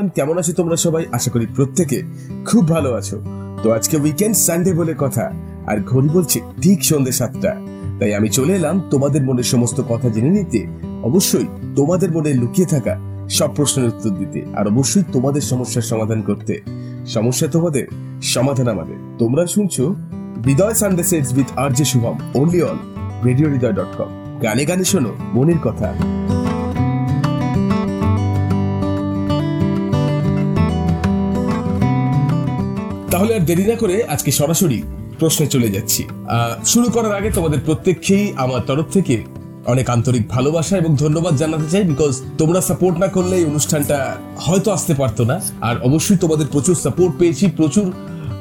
Everyone, কেমন আছো তোমরা সবাই? আশা করি প্রত্যেকে খুব ভালো আছো। তো আজকে উইকেন্ড সানডে বলে কথা, আর ঘড়ি বলছে ঠিক সন্ধ্যে সাতটা। তাই আমি চলে এলাম তোমাদের মনের সমস্ত কথা জেনে নিতে। অবশ্যই তোমাদের মনে লুকিয়ে থাকা সব প্রশ্নের উত্তর দিতে, আর অবশ্যই তোমাদের সমস্যার সমাধান করতে। সমস্যা তোমাদের, সমাধান আমাদের। তোমরা শুনছো Hriday Sunday sets with R J Shubham only on radio Hriday dot com গানে গানে শোনো, মনের কথা। তাহলে আর দেরি না করে আজকে সরাসরি প্রশ্নে চলে যাচ্ছি। শুরু করার আগে তোমাদের প্রত্যেককেই আমার তরফ থেকে অনেক আন্তরিক ভালোবাসা এবং ধন্যবাদ জানাতে চাই বিকজ তোমরা সাপোর্ট না করলে এই অনুষ্ঠানটা হয়তো আসতে পারতো না। আর অবশ্যই তোমাদের প্রচুর সাপোর্ট পেয়েছি, প্রচুর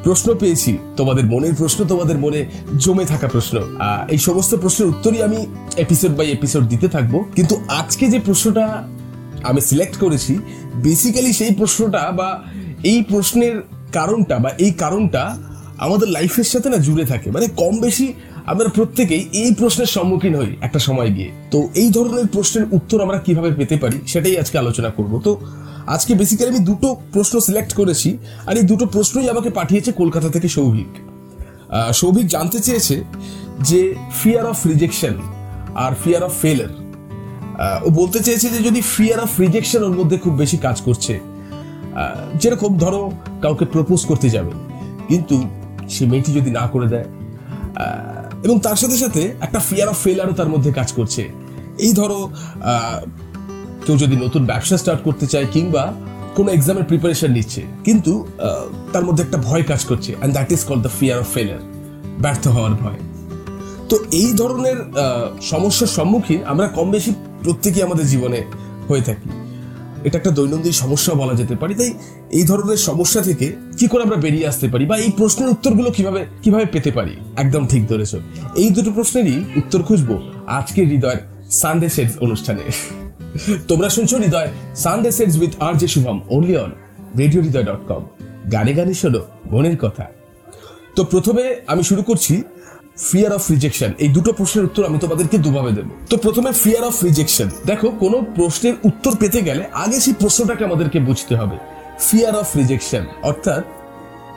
প্রশ্ন পেয়েছি। তোমাদের মনের প্রশ্ন তোমাদের মনে জমে থাকা প্রশ্ন। এই সমস্ত প্রশ্নের উত্তরই আমি এপিসোড বাই এপিসোড দিতে থাকব। কিন্তু আজকে যে প্রশ্নটা আমি সিলেক্ট করেছি বেসিক্যালি সেই প্রশ্নটা বা এই প্রশ্নের কারণটা বা এই কারণটা আমাদের লাইফের সাথে না জুড়ে থাকে। মানে কম বেশি আমরা প্রত্যেকেই এই প্রশ্নের সম্মুখীন হই একটা সময় গিয়ে। তো এই ধরনের প্রশ্নের উত্তর আমরা কীভাবে পেতে পারি সেটাই আজকে আলোচনা করব। তো আজকে বেসিক্যালি আমি দুটো প্রশ্ন সিলেক্ট করেছি আর এই দুটো প্রশ্নই আমাকে পাঠিয়েছে কলকাতা থেকে সৌভিক। সৌভিক জানতে চেয়েছে যে ফিয়ার অফ রিজেকশন আর ফিয়ার অফ ফেলার ও বলতে চেয়েছে যে যদি ফিয়ার অফ রিজেকশন ওর মধ্যে খুব বেশি কাজ করছে যেরকম ধরো কাউকে প্রপোজ করতে যাবে, কিন্তু সে মেয়েটি যদি না করে দেয় এবং তার সাথে সাথে একটা ফিয়ার অফ ফেলারও তার মধ্যে কাজ করছে। এই ধরো কেউ যদি নতুন ব্যবসা স্টার্ট করতে চায় কিংবা কোনো এক্সামের প্রিপারেশন নিচ্ছে, কিন্তু তার মধ্যে একটা ভয় কাজ করছে and that is call the fear of failure ব্যর্থ হওয়ার ভয়। তো এই ধরনের সমস্যার সম্মুখীন আমরা কম বেশি প্রত্যেকেই আমাদের জীবনে হয়ে থাকি। এটা একটা দৈনন্দিন সমস্যা বলা যেতে পারে। তাই এই ধরনের সমস্যা থেকে কি করে আমরা বেরিয়ে আসতে পারি বা এই প্রশ্নের উত্তরগুলো কীভাবে কীভাবে পেতে পারি? একদম ঠিক ধরেছ। এই দুটো প্রশ্নেরই উত্তর খুঁজবো আজকে হৃদয়ের সানডে সেটস অনুষ্ঠানে। তোমরা শুনছো Hriday Sunday sets with R J Shubham only on radio Hriday dot com গানে গানে শোনো, মনের কথা। তো প্রথমে আমি শুরু করছি ফিয়ার অফ রিজেকশন এই দুটো প্রশ্নের উত্তর আমি তোমাদেরকে দুভাবে দেবো। তো প্রথমে ফিয়ার অফ রিজেকশন দেখো, কোনো প্রশ্নের উত্তর পেতে গেলে আগে সেই প্রশ্নটাকে আমাদেরকে বুঝতে হবে। ফিয়ার অফ রিজেকশন অর্থাৎ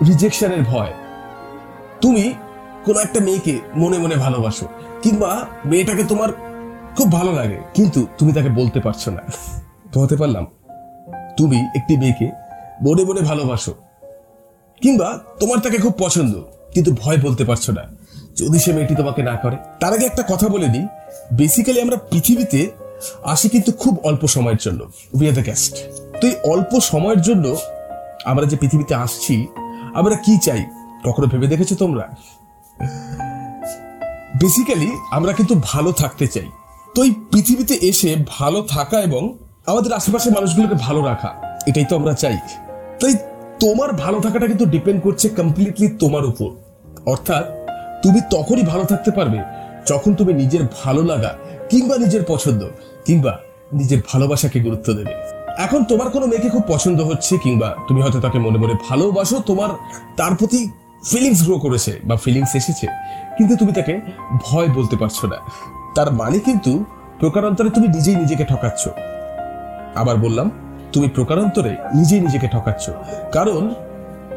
রিজেকশনের ভয়। তুমি কোনো একটা মেয়েকে মনে মনে ভালোবাসো, কিংবা মেয়েটাকে তোমার খুব ভালো লাগে, কিন্তু তুমি তাকে বলতে পারছ না। হতে পারলাম তুমি একটি মেয়েকে মনে মনে ভালোবাসো, কিংবা তোমার তাকে খুব পছন্দ, কিন্তু ভয় বলতে পারছ না। যদি সে মেয়েটি তোমাকে না করে। তার আগে একটা কথা বলে দিই বেসিক্যালি আমরা পৃথিবীতে আসি কিন্তু খুব অল্প সময়ের জন্য। উই আর দ্য গেস্ট তো এই অল্প সময়ের জন্য আমরা যে পৃথিবীতে আসছি, আমরা কি চাই? কখনো ভেবে দেখেছ তোমরা? বেসিক্যালি আমরা কিন্তু ভালো থাকতে চাই। তো এই পৃথিবীতে এসে ভালো থাকা এবং আমাদের আশেপাশের মানুষগুলোকে ভালো রাখা, এটাই তো আমরা চাই। তাই তোমার ভালো থাকাটা কিন্তু ডিপেন্ড করছে কমপ্লিটলি তোমার উপর। অর্থাৎ তুমি তখনই ভালো থাকতে পারবে যখন তুমি নিজের ভালো লাগা কিংবা নিজের পছন্দ কিংবা নিজের ভালোবাসাকে গুরুত্ব দেবে। এখন তোমার কোনো মেয়েকে খুব পছন্দ হচ্ছে কিংবা তুমি হয়তো তাকে মনে মনে ভালোবাসো, তোমার তার প্রতি ফিলিংস গ্রো করেছে বা ফিলিংস এসেছে, কিন্তু তুমি তাকে ভয় বলতে পারছ না। তার মানে কিন্তু প্রকারান্তরে তুমি নিজেই নিজেকে ঠকাচ্ছ। আবার বললাম, তুমি প্রকারান্তরে নিজেই নিজেকে ঠকাচ্ছ। কারণ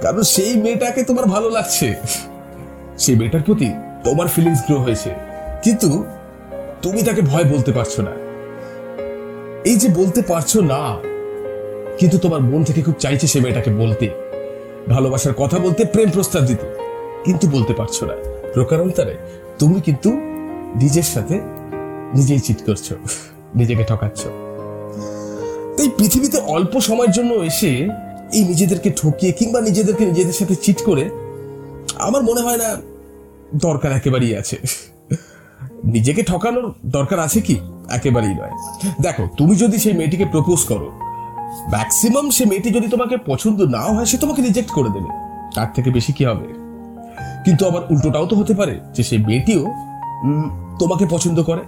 কারণ সেই মেয়েটাকে তোমার ভালো লাগছে। সেই মেয়েটার প্রতি তোমার ফিলিংস গ্রো হয়েছে। কিন্তু তুমি তাকে ভয় বলতে পারছ না। এই যে বলতে পারছ না, কিন্তু তোমার মন থেকে খুব চাইছে সে মেয়েটাকে বলতে। ভালোবাসার কথা বলতে প্রেম প্রস্তাব দিতে। কিন্তু বলতে পারছ না। প্রকারান্তরে তুমি কিন্তু নিজের সাথে নিজেই চিট করছ, নিজেকে ঠকাচ্ছ। তাই পৃথিবীতে অল্প সময়ের জন্য এসে এই নিজেদেরকে ঠকিয়ে কিংবা নিজেদেরকে নিজেদের সাথে চিট করে, আমার মনে হয় না দরকার একেবারেই আছে। নিজেকে ঠকানোর দরকার আছে কি? একেবারেই নয়। দেখো, তুমি যদি সেই মেয়েটিকে প্রপোজ করো ম্যাক্সিমাম সে মেয়েটি যদি তোমাকে পছন্দ নাও হয়, সে তোমাকে রিজেক্ট করে দেবে। তার থেকে বেশি কি হবে? কিন্তু আবার উল্টোটাও তো হতে পারে যে সেই মেয়েটিও তোমাকে পছন্দ করে,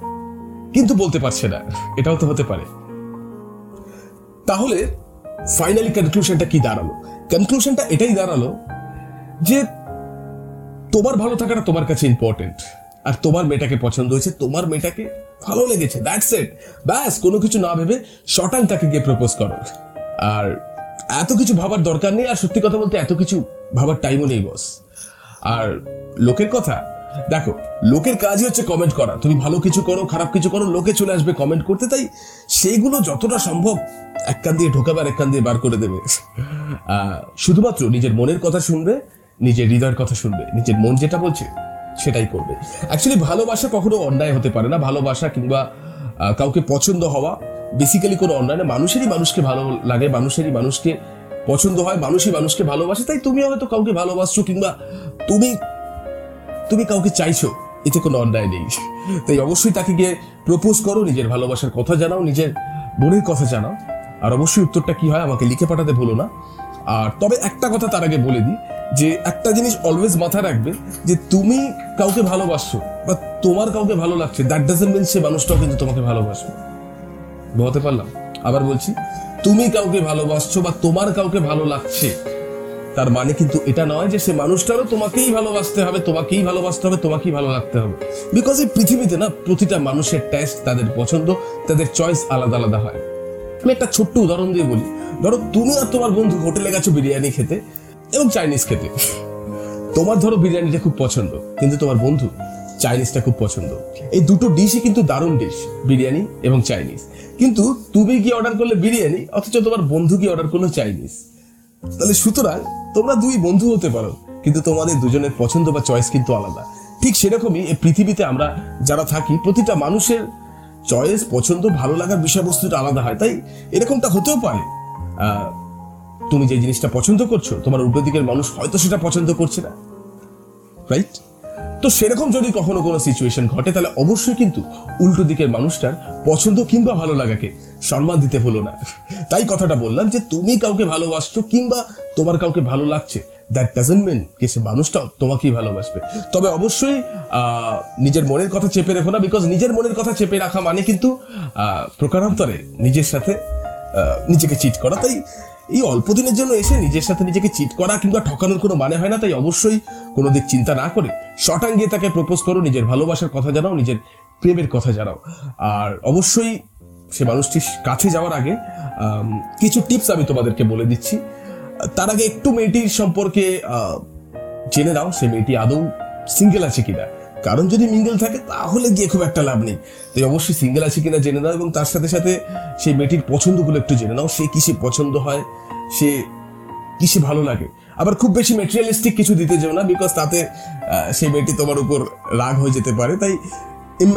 কিন্তু বলতে পারছে না। এটাও তো হতে পারে। তাহলে ফাইনালি কনক্লুশনটা কি দাঁড়াল? কনক্লুশনটা এটাই দাঁড়াল যে তোমার ভালো থাকাটা তোমার কাছে ইম্পর্টেন্ট আর তোমার মেয়েটাকে পছন্দ হয়েছে, তোমার মেয়েটাকে ভালো লেগেছে দ্যাটস ইট ব্যাস, কোনো কিছু না ভেবে শটাং তাকে গিয়ে প্রপোজ করো। আর এত কিছু ভাবার দরকার নেই, আর সত্যি কথা বলতে এত কিছু ভাবার টাইমও নেই বস আর লোকের কথা, দেখো, লোকের কাজই হচ্ছে কমেন্ট করা। তুমি ভালো কিছু করো, খারাপ কিছু করো, লোকে চলে আসবে কমেন্ট করতে, তাই সেইগুলো যতটা সম্ভব এক কান দিয়ে ঢোকাবে আর এক কান দিয়ে বার করে দেবে। শুধুমাত্র নিজের মনের কথা শুনবে নিজের হৃদয়ের কথা শুনবে, নিজের মন যেটা বলছে সেটাই করবে। অ্যাকচুয়ালি ভালোবাসা কখনো অন্যায় হতে পারে না। ভালোবাসা কিংবা কাউকে পছন্দ হওয়া বেসিক্যালি কোনো অন্যায় না। মানুষেরই মানুষকে ভালো লাগে, মানুষেরই মানুষকে পছন্দ হয়, মানুষই মানুষকে ভালোবাসে। তাই তুমি হয়তো কাউকে ভালোবাসছো কিংবা তুমি তুমি কাউকে চাইছো, এতে কোনো অন্যায় নেই। তাই অবশ্যই তাকে গিয়ে প্রপোজ করো, নিজের ভালোবাসার কথা জানাও, নিজের মনের কথা জানাও। আর অবশ্যই উত্তরটা কি হয় আমাকে লিখে পাঠাতে ভুলো না। আর তবে একটা কথা তার আগে বলে দিই যে একটা জিনিস অলওয়েজ মাথায় রাখবে যে তুমি কাউকে ভালোবাসছো বা তোমার কাউকে ভালো লাগছে দ্যাট ডাজেন্ট মিন সে মানুষটাও কিন্তু তোমাকে ভালোবাসবে। বলতে পারলাম? আবার বলছি, তুমি কাউকে ভালোবাসছো বা তোমার কাউকে ভালো লাগছে, তার মানে কিন্তু এটা নয় যে সে মানুষটারও তোমাকেই ভালোবাসতে হবে, তোমাকেই ভালোবাসতে হবে, তোমাকেই ভালো লাগতে হবে। বিকজ এই পৃথিবীতে না, প্রতিটা মানুষের টেস্ট তাদের পছন্দ, তাদের চয়েস আলাদা আলাদা হয়। আমি একটা ছোট্ট উদাহরণ দিয়ে বলি। ধরো তুমি আর তোমার বন্ধু হোটেলে গেছো বিরিয়ানি খেতে এবং চাইনিজ খেতে। তোমার ধরো বিরিয়ানিটা খুব পছন্দ, কিন্তু তোমার বন্ধু চাইনিজটা খুব পছন্দ। এই দুটো ডিশই কিন্তু দারুণ ডিশ বিরিয়ানি এবং চাইনিজ কিন্তু তুমি গিয়ে অর্ডার করলে বিরিয়ানি, অথচ তোমার বন্ধু গিয়ে অর্ডার করল চাইনিজ তাহলে সুতরাং তোমরা দুই বন্ধু হতে পারো, কিন্তু তোমাদের দুজনের পছন্দ বা চয়েস কিন্তু আলাদা। ঠিক সেরকমই এই পৃথিবীতে আমরা যারা থাকি, প্রতিটা মানুষের চয়েস পছন্দ, ভালো লাগার বিষয়বস্তুটা আলাদা হয়। তাই এরকমটা হতেও পারে। তুমি যে জিনিসটা পছন্দ করছ, তোমার উল্টো দিকের মানুষ হয়তো সেটা পছন্দ করছে না। রাইট তো সেরকম যদি কখনো কোনো সিচুয়েশন ঘটে, তাহলে অবশ্যই কিন্তু উল্টো দিকের মানুষটার পছন্দ কিংবা ভালো লাগাকে সম্মান দিতে হলো না। তাই কথাটা বললাম যে, তুমি কাউকে ভালোবাসছো কিংবা তোমার কাউকে ভালো লাগছে দ্যাট ডাজেন্ট মিন যে সে মানুষটাও তোমাকেই ভালোবাসবে। তবে অবশ্যই নিজের মনের কথা চেপে রেখো না বিকজ নিজের মনের কথা চেপে রাখা মানে কিন্তু প্রকারান্তরে নিজের সাথে নিজেকে চিট করা। তাই এই অল্প দিনের জন্য এসে নিজের সাথে নিজেকে চিট করা কিংবা ঠকানোর কোনো মানে হয় না, তাই অবশ্যই কোনো দিক চিন্তা না করে শটাং গিয়ে তাকে প্রপোজ করো, নিজের ভালোবাসার কথা জানাও, নিজের প্রেমের কথা জানাও। আর অবশ্যই সে মানুষটির কাছে যাওয়ার আগে কিছু টিপস আমি তোমাদেরকে বলে দিচ্ছি। তার আগে একটু মেয়েটির সম্পর্কে জেনে নাও, সে মেয়েটি আদৌ সিঙ্গেল আছে কিনা। কারণ যদি মিঙ্গেল থাকে, তাহলে গিয়ে খুব একটা লাভ নেই। তাই অবশ্যই সিঙ্গেল আছে কিনা জেনে নাও এবং তার সাথে সাথে সেই মেয়েটির পছন্দগুলো একটু জেনে নাও। সে কিসে পছন্দ হয়, সে কিসে ভালো লাগে। আবার খুব বেশি মেটেরিয়ালিস্টিক কিছু দিতে যেও না বিকজ তাতে সেই মেয়েটি তোমার উপর রাগ হয়ে যেতে পারে। তাই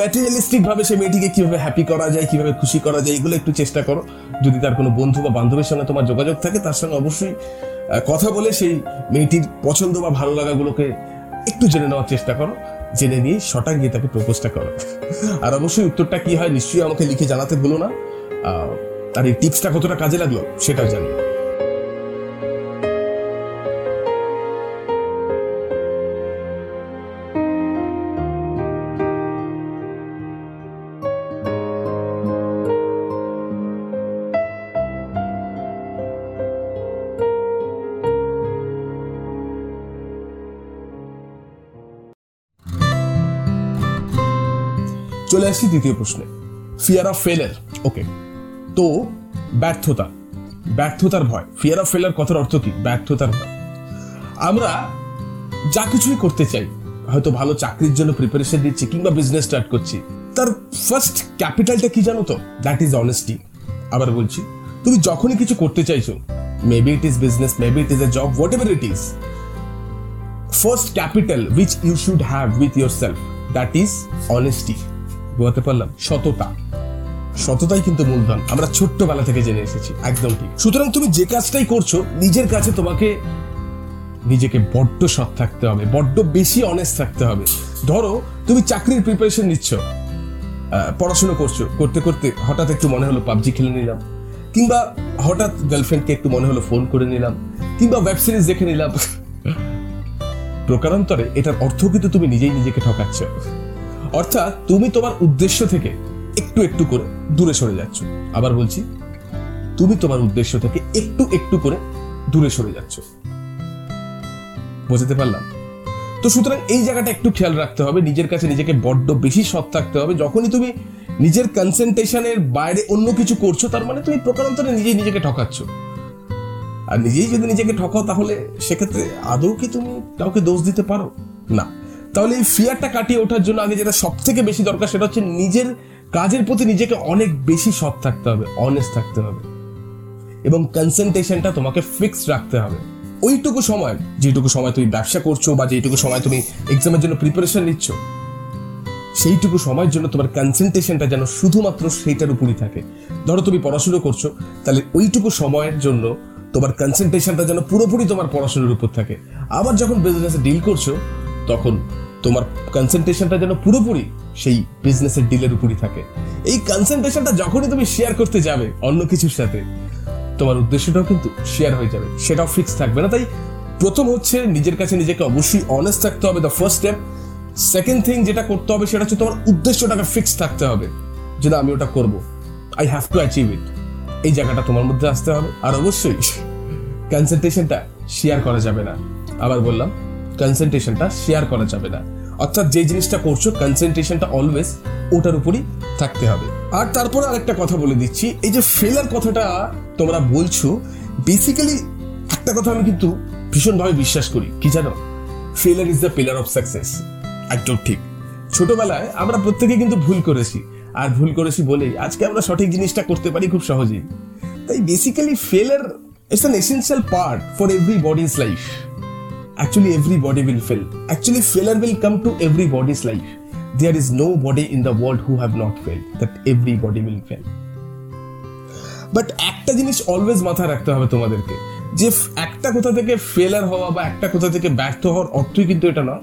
ম্যাটেরিয়ালিস্টিক ভাবে সেই মেয়েটিকে কীভাবে হ্যাপি করা যায়, কীভাবে খুশি করা যায়, এগুলো একটু চেষ্টা করো। যদি তার কোনো বন্ধু বা বান্ধবের সঙ্গে তোমার যোগাযোগ থাকে, তার সঙ্গে অবশ্যই কথা বলে সেই মেয়েটির পছন্দ বা ভালো লাগাগুলোকে একটু জেনে নেওয়ার চেষ্টা করো। জেনে নিয়ে শটাং গিয়ে তাকে প্রপোজটা করো আর অবশ্যই উত্তরটা কি হয়, নিশ্চয়ই আমাকে লিখে জানাতে ভুলো না। আর এই টিপসটা কতটা কাজে লাগল, সেটাও জানিও চলে আসছি দ্বিতীয় প্রশ্নে। ফিয়ার অফ ফেলার ওকে তো ব্যর্থতা। ব্যর্থতার ভয়। ফিয়ার অফ ফেলার কথার অর্থ কি? ব্যর্থতার ভয়। আমরা যা কিছুই করতে চাই, হয়তো ভালো চাকরির জন্য প্রিপারেশন দিচ্ছি কিংবা বিজনেস স্টার্ট করছি, তার ফার্স্ট ক্যাপিটালটা কি জানো তো? দ্যাট ইজ অনেস্টি আবার বলছি, তুমি যখনই কিছু করতে চাইছো maybe it is business maybe it is a job whatever it is first capital which you should have with yourself that is honesty বোঝাতে পারলাম, সততা। সততাই কিন্তু মূলধন। আমরা ছোট্টবেলা থেকে জেনে এসেছি। একদম ঠিক। সুতরাং তুমি যে কাজটাই করছ, নিজের কাছে তোমাকে নিজেকে বড্ড সৎ থাকতে হবে, বড্ড বেশি অনেস্ট থাকতে হবে। ধরো, তুমি চাকরির প্রিপারেশন নিচ্ছ পড়াশোনা করছ, করতে করতে হঠাৎ একটু মনে হলো পাবজি খেলে নিলাম, কিংবা হঠাৎ গার্লফ্রেন্ডকে একটু মনে হলো ফোন করে নিলাম, কিংবা ওয়েব সিরিজ দেখে নিলাম। প্রকারান্তরে এটার অর্থ কিন্তু তুমি নিজেই নিজেকে ঠকাচ্ছ। অর্থাৎ তুমি তোমার উদ্দেশ্য থেকে একটু একটু করে দূরে সরে যাচ্ছ। আবার বলছি, তুমি তোমার উদ্দেশ্য থেকে একটু একটু করে দূরে সরে যাচ্ছ। বোঝাতে পারলাম? তো সুতরাং এই জায়গাটা একটু খেয়াল রাখতে হবে, নিজের কাছে নিজেকে বড্ড বেশি সৎ থাকতে হবে। যখনই তুমি নিজের কনসেন্ট্রেশনের বাইরে অন্য কিছু করছ, তার মানে তুমি প্রকারান্তরে নিজেই নিজেকে ঠকাচ্ছ। আর নিজেই যদি নিজেকে ঠকাও, তাহলে সেক্ষেত্রে আদৌ কি তুমি কাউকে দোষ দিতে পারো? না। তাহলে এই ফিয়ারটা কাটিয়ে ওঠার জন্য আগে যেটা সব থেকে বেশি দরকার সেটা হচ্ছে নিজের কাজের প্রতি নিজেকে অনেক বেশি সৎ থাকতে হবে অনেস্ট থাকতে হবে। এবং কনসেন্ট্রেশনটা তোমাকে ফিক্সড রাখতে হবে। ওইটুকু সময়, যেটুকু সময় তুমি ব্যবসা করছ বা যেটুকু সময় তুমি এক্সামের জন্য প্রিপারেশন নিচ্ছ, সেইটুকু সময়ের জন্য তোমার কনসেন্ট্রেশনটা যেন শুধুমাত্র সেইটার উপরই থাকে। ধরো তুমি পড়াশুনো করছ, তাহলে ওইটুকু সময়ের জন্য তোমার কনসেন্ট্রেশনটা যেন পুরোপুরি তোমার পড়াশোনার উপর থাকে। আবার যখন বিজনেসে ডিল করছ তখন তোমার কনসেন্ট্রেশনটা যেন পুরোপুরি সেই বিজনেসের ডিলের উপরই থাকে। এই কনসেন্ট্রেশনটা যখনই তুমি শেয়ার করতে যাবে অন্য কিছুর সাথে, তোমার উদ্দেশ্যটাও কিন্তু শেয়ার হয়ে যাবে, সেটাও ফিক্স থাকবে না। তাই প্রথম হচ্ছে নিজের কাছে নিজেকে অবশ্যই অনেস্ট থাকতে হবে the first step second thing যেটা করতে হবে সেটা হচ্ছে তোমার উদ্দেশ্যটাকে ফিক্স থাকতে হবে, যে না, আমি ওটা করব। I have to achieve it এই জায়গাটা তোমার মধ্যে আসতে হবে। আর অবশ্যই কনসেন্ট্রেশনটা শেয়ার করা যাবে না। আবার বললাম কনসেন্ট্রেশনটা শেয়ার করা যাবে না। অর্থাৎ যে জিনিসটা করছ কনসেন্ট্রেশনটা অলওয়েজ ওটার উপরই থাকতে হবে। আর তারপরে আরেকটা কথা বলে দিচ্ছি, এই যে ফেলার কথাটা তোমরা বলছো বেসিক্যালি একটা কথা আমি কিন্তু ভীষণভাবে বিশ্বাস করি। কি জানো? Failure is the pillar of success একদম ঠিক। ছোটবেলায় আমরা প্রত্যেকে কিন্তু ভুল করেছি। আর ভুল করেছি বলেই আজকে আমরা সঠিক জিনিসটা করতে পারি খুব সহজেই। তাই basically failure it's an essential part for everybody's life actually everybody will fail. Actually, failure will come to everybody's life. There is nobody in the world who have not failed, that everybody will fail. But একটা জিনিস always মাথায় রাখতে হবে তোমাদেরকে, যে একটা কোথা থেকে ফেলার হওয়া বা একটা কোথা থেকে ব্যর্থ হওয়ার অর্থই কিন্তু এটা না,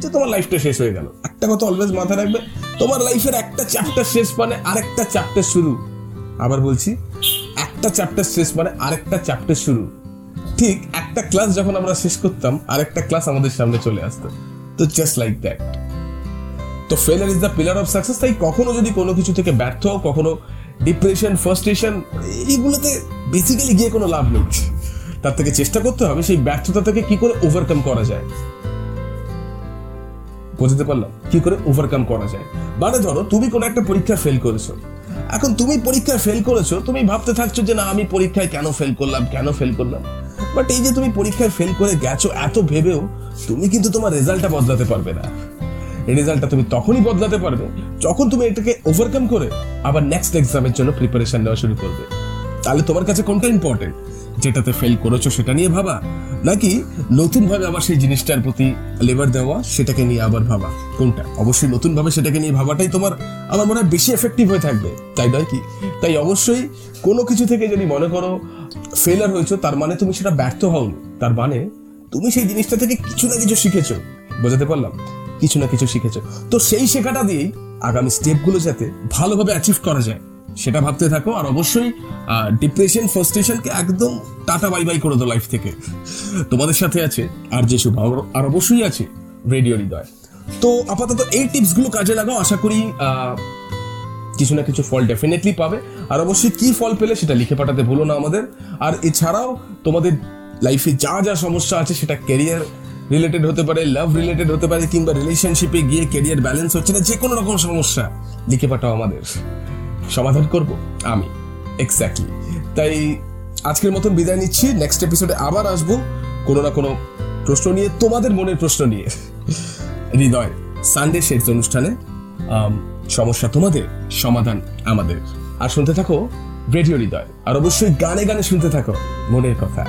যে তোমার লাইফটা শেষ হয়ে গেল। একটা কথা অলওয়েজ মাথায় রাখবে, তোমার লাইফের একটা চ্যাপ্টার শেষ মানে আরেকটা চ্যাপ্টার শুরু। আবার বলছি, একটা চ্যাপ্টার শেষ মানে আরেকটা চ্যাপ্টার শুরু। ঠিক একটা ক্লাস যখন আমরা শেষ করতাম, আরেকটা ক্লাস আমাদের সামনে চলে আসতো। তো জাস্ট লাইক দ্যাট তো failure is the pillar of success তাই কখনো যদি কোনো কিছু থেকে ব্যর্থ কখনো ডিপ্রেশন ফার্স্ট্রেশন এইগুলোতে বেসিক্যালি গিয়ে কোনো লাভ নেই। তার থেকে চেষ্টা করতে হবে, সেই ব্যর্থতা থেকে কি করে ওভারকাম করা যায়। বুঝতে পারলাম? কি করে ওভারকাম করা যায়? মানে ধরো, তুমি কোনো একটা পরীক্ষা ফেল করেছ। এখন তুমি পরীক্ষায় ফেল করেছ, তুমি ভাবতে থাকছো যে না, আমি পরীক্ষায় কেন ফেল করলাম, কেন ফেল করলাম? বাট এই যে তুমি পরীক্ষায় ফেল করে গেছো এত ভেবেও তুমি কিন্তু তোমার রেজাল্টটা বদলাতে পারবে না। রেজাল্টটা তুমি তখনই বদলাতে পারবে যখন তুমি এটাকে ওভারকাম করে আবার নেক্সট এক্সামের জন্য প্রিপারেশন নেওয়া শুরু করবে। তাহলে তোমার কাছে কোনটা ইম্পর্টেন্ট যেটাতে ফেল করেছ সেটা নিয়ে ভাবা? নাকি নতুন ভাবে আবার সেই জিনিসটার প্রতি লেবার দেওয়া, সেটাকে নিয়ে আবার ভাবা? কোনটা? অবশ্যই নতুন ভাবে সেটাকে নিয়ে ভাবাটাই তোমার আমার মনে হয় বেশি এফেক্টিভ হয়ে থাকবে। তাই নয় কি? তাই অবশ্যই কোনো কিছু থেকে যদি মনে করো ফেলার হয়েছো, তার মানে তুমি সেটা ব্যর্থ হওনি। তার মানে তুমি সেই জিনিসটা থেকে কিছু না কিছু শিখেছো। বোঝাতে পারলাম? কিছু না কিছু শিখেছো। তো সেই শেখাটা দিয়েই আগামী স্টেপগুলো যাতে ভালোভাবে অ্যাচিভ করা যায়, সেটা ভাবতে থাকো। আর অবশ্যই ডিপ্রেশন ফার্স্টেশনকে একদম টাটা বাই বাই করে দাও লাইফ থেকে। তোমাদের সাথে আছে আর যে শুভ, আর অবশ্যই আছে রেডিও হৃদয়। তো আপাতত এই টিপসগুলো কাজে লাগাও। আশা করি কিছু না কিছু ফল ডেফিনেটলি পাবে। আর অবশ্যই কি ফল পেলে সেটা লিখে পাঠাতে ভুলো না আমাদের। আর এছাড়াও তোমাদের লাইফে যা যা সমস্যা আছে সেটা ক্যারিয়ার রিলেটেড হতে পারে লাভ রিলেটেড হতে পারে কিংবা রিলেশনশিপে গিয়ে ক্যারিয়ার ব্যালেন্স হচ্ছে না যে কোনো রকম সমস্যা লিখে পাঠাও আমাদের। সমাধান করব আমি। এক্স্যাক্টলি তাই আজকের মতন বিদায় নিচ্ছি। নেক্সট এপিসোডে আবার আসব কোনো না কোনো প্রশ্ন নিয়ে তোমাদের মনের প্রশ্ন নিয়ে। হৃদয় সানডে শেষ অনুষ্ঠানে আম, সমস্যা তোমাদের, সমাধান আমাদের। আর শুনতে থাকো রেডিও হৃদয়। আর অবশ্যই গানে গানে শুনতে থাকো, মনের কথা।